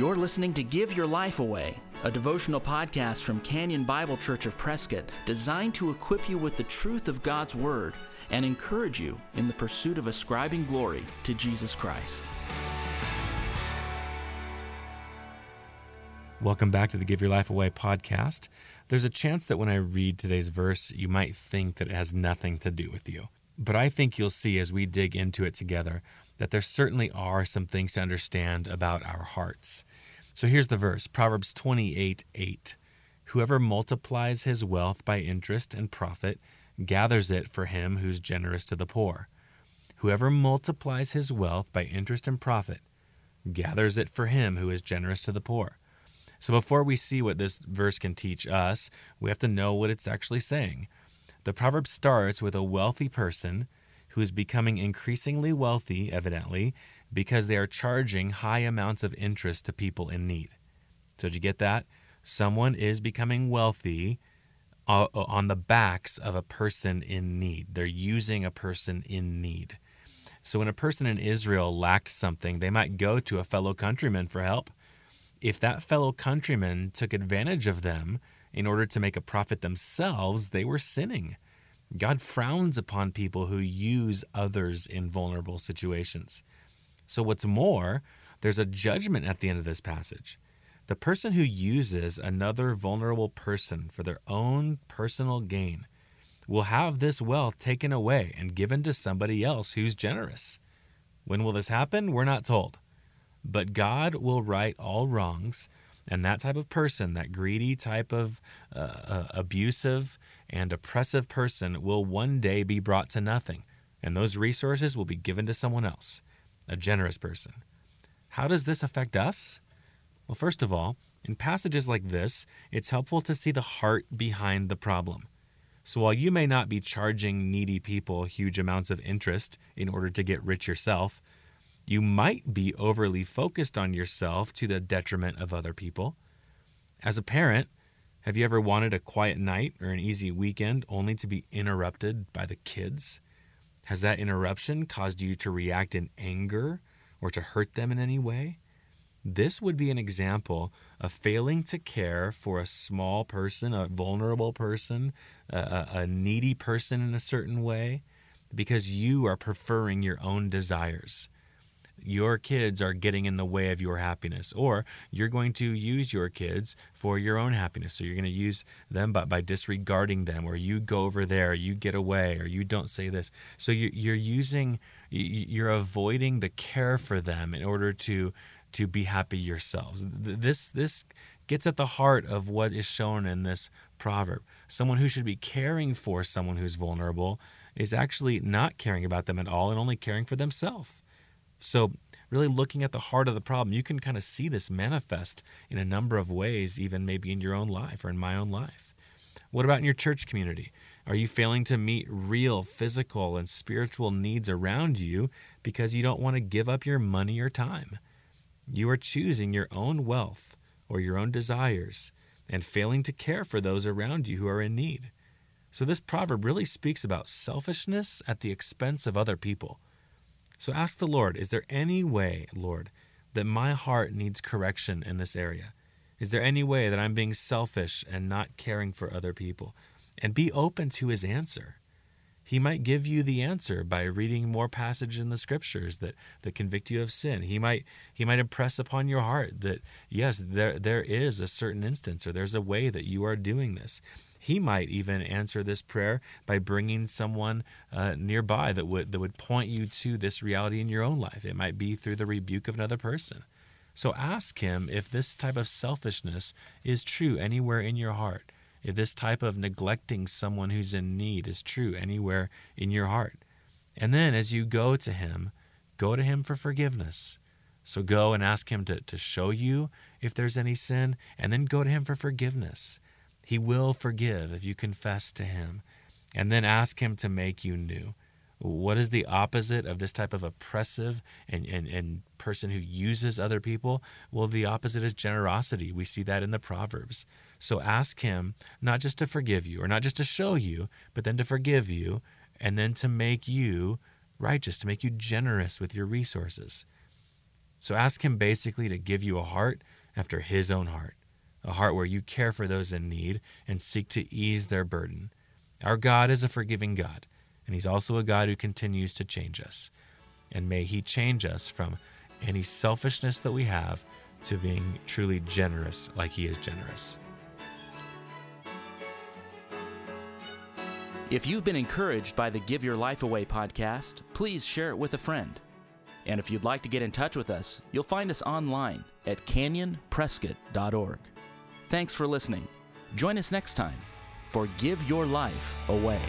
You're listening to Give Your Life Away, a devotional podcast from Canyon Bible Church of Prescott designed to equip you with the truth of God's Word and encourage you in the pursuit of ascribing glory to Jesus Christ. Welcome back to the Give Your Life Away podcast. There's a chance that when I read today's verse, you might think that it has nothing to do with you. But I think you'll see as we dig into it together that there certainly are some things to understand about our hearts. So here's the verse Proverbs 28 8. Whoever multiplies his wealth by interest and profit gathers it for him who's generous to the poor. Whoever multiplies his wealth by interest and profit gathers it for him who is generous to the poor. So before we see what this verse can teach us, we have to know what it's actually saying. The proverb starts with a wealthy person who is becoming increasingly wealthy, evidently, because they are charging high amounts of interest to people in need. So, did you get that? Someone is becoming wealthy uh, uh, on the backs of a person in need. They're using a person in need. So, when a person in Israel lacked something, they might go to a fellow countryman for help. If that fellow countryman took advantage of them in order to make a profit themselves, they were sinning. God frowns upon people who use others in vulnerable situations. So, what's more, there's a judgment at the end of this passage. The person who uses another vulnerable person for their own personal gain will have this wealth taken away and given to somebody else who's generous. When will this happen? We're not told. But God will right all wrongs, and that type of person, that greedy type of uh, uh, abusive and oppressive person, will one day be brought to nothing, and those resources will be given to someone else, a generous person. How does this affect us? Well, first of all, in passages like this, it's helpful to see the heart behind the problem. So while you may not be charging needy people huge amounts of interest in order to get rich yourself, you might be overly focused on yourself to the detriment of other people. As a parent, have you ever wanted a quiet night or an easy weekend only to be interrupted by the kids? Has that interruption caused you to react in anger or to hurt them in any way? This would be an example of failing to care for a small person, a vulnerable person, a, a, needy person in a certain way, because you are preferring your own desires your kids are getting in the way of your happiness, or you're going to use your kids for your own happiness. So you're going to use them by, by disregarding them, or you go over there, you get away, or you don't say this. So you, you're using, you're avoiding the care for them in order to to be happy yourselves. This this gets at the heart of what is shown in this proverb. Someone who should be caring for someone who's vulnerable is actually not caring about them at all and only caring for themselves. So, really looking at the heart of the problem, you can kind of see this manifest in a number of ways, even maybe in your own life or in my own life. What about in your church community? Are you failing to meet real physical and spiritual needs around you because you don't want to give up your money or time? You are choosing your own wealth or your own desires and failing to care for those around you who are in need. So, this proverb really speaks about selfishness at the expense of other people. So ask the Lord, is there any way, Lord, that my heart needs correction in this area? Is there any way that I'm being selfish and not caring for other people? And be open to his answer. He might give you the answer by reading more passages in the scriptures that, that convict you of sin. He might he might impress upon your heart that yes, there there is a certain instance or there's a way that you are doing this. He might even answer this prayer by bringing someone uh, nearby that would that would point you to this reality in your own life. It might be through the rebuke of another person. So ask him if this type of selfishness is true anywhere in your heart if this type of neglecting someone who's in need is true anywhere in your heart. And then as you go to Him, go to Him for forgiveness. So go and ask Him to, to show you if there's any sin, and then go to Him for forgiveness. He will forgive if you confess to Him. And then ask Him to make you new. What is the opposite of this type of oppressive and, and, and person who uses other people? Well, the opposite is generosity. We see that in the Proverbs. So ask Him not just to forgive you or not just to show you, but then to forgive you and then to make you righteous, to make you generous with your resources. So ask Him basically to give you a heart after His own heart, a heart where you care for those in need and seek to ease their burden. Our God is a forgiving God, and He's also a God who continues to change us. And may He change us from any selfishness that we have to being truly generous like He is generous. If you've been encouraged by the Give Your Life Away podcast, please share it with a friend. And if you'd like to get in touch with us, you'll find us online at canyonprescott.org. Thanks for listening. Join us next time for Give Your Life Away.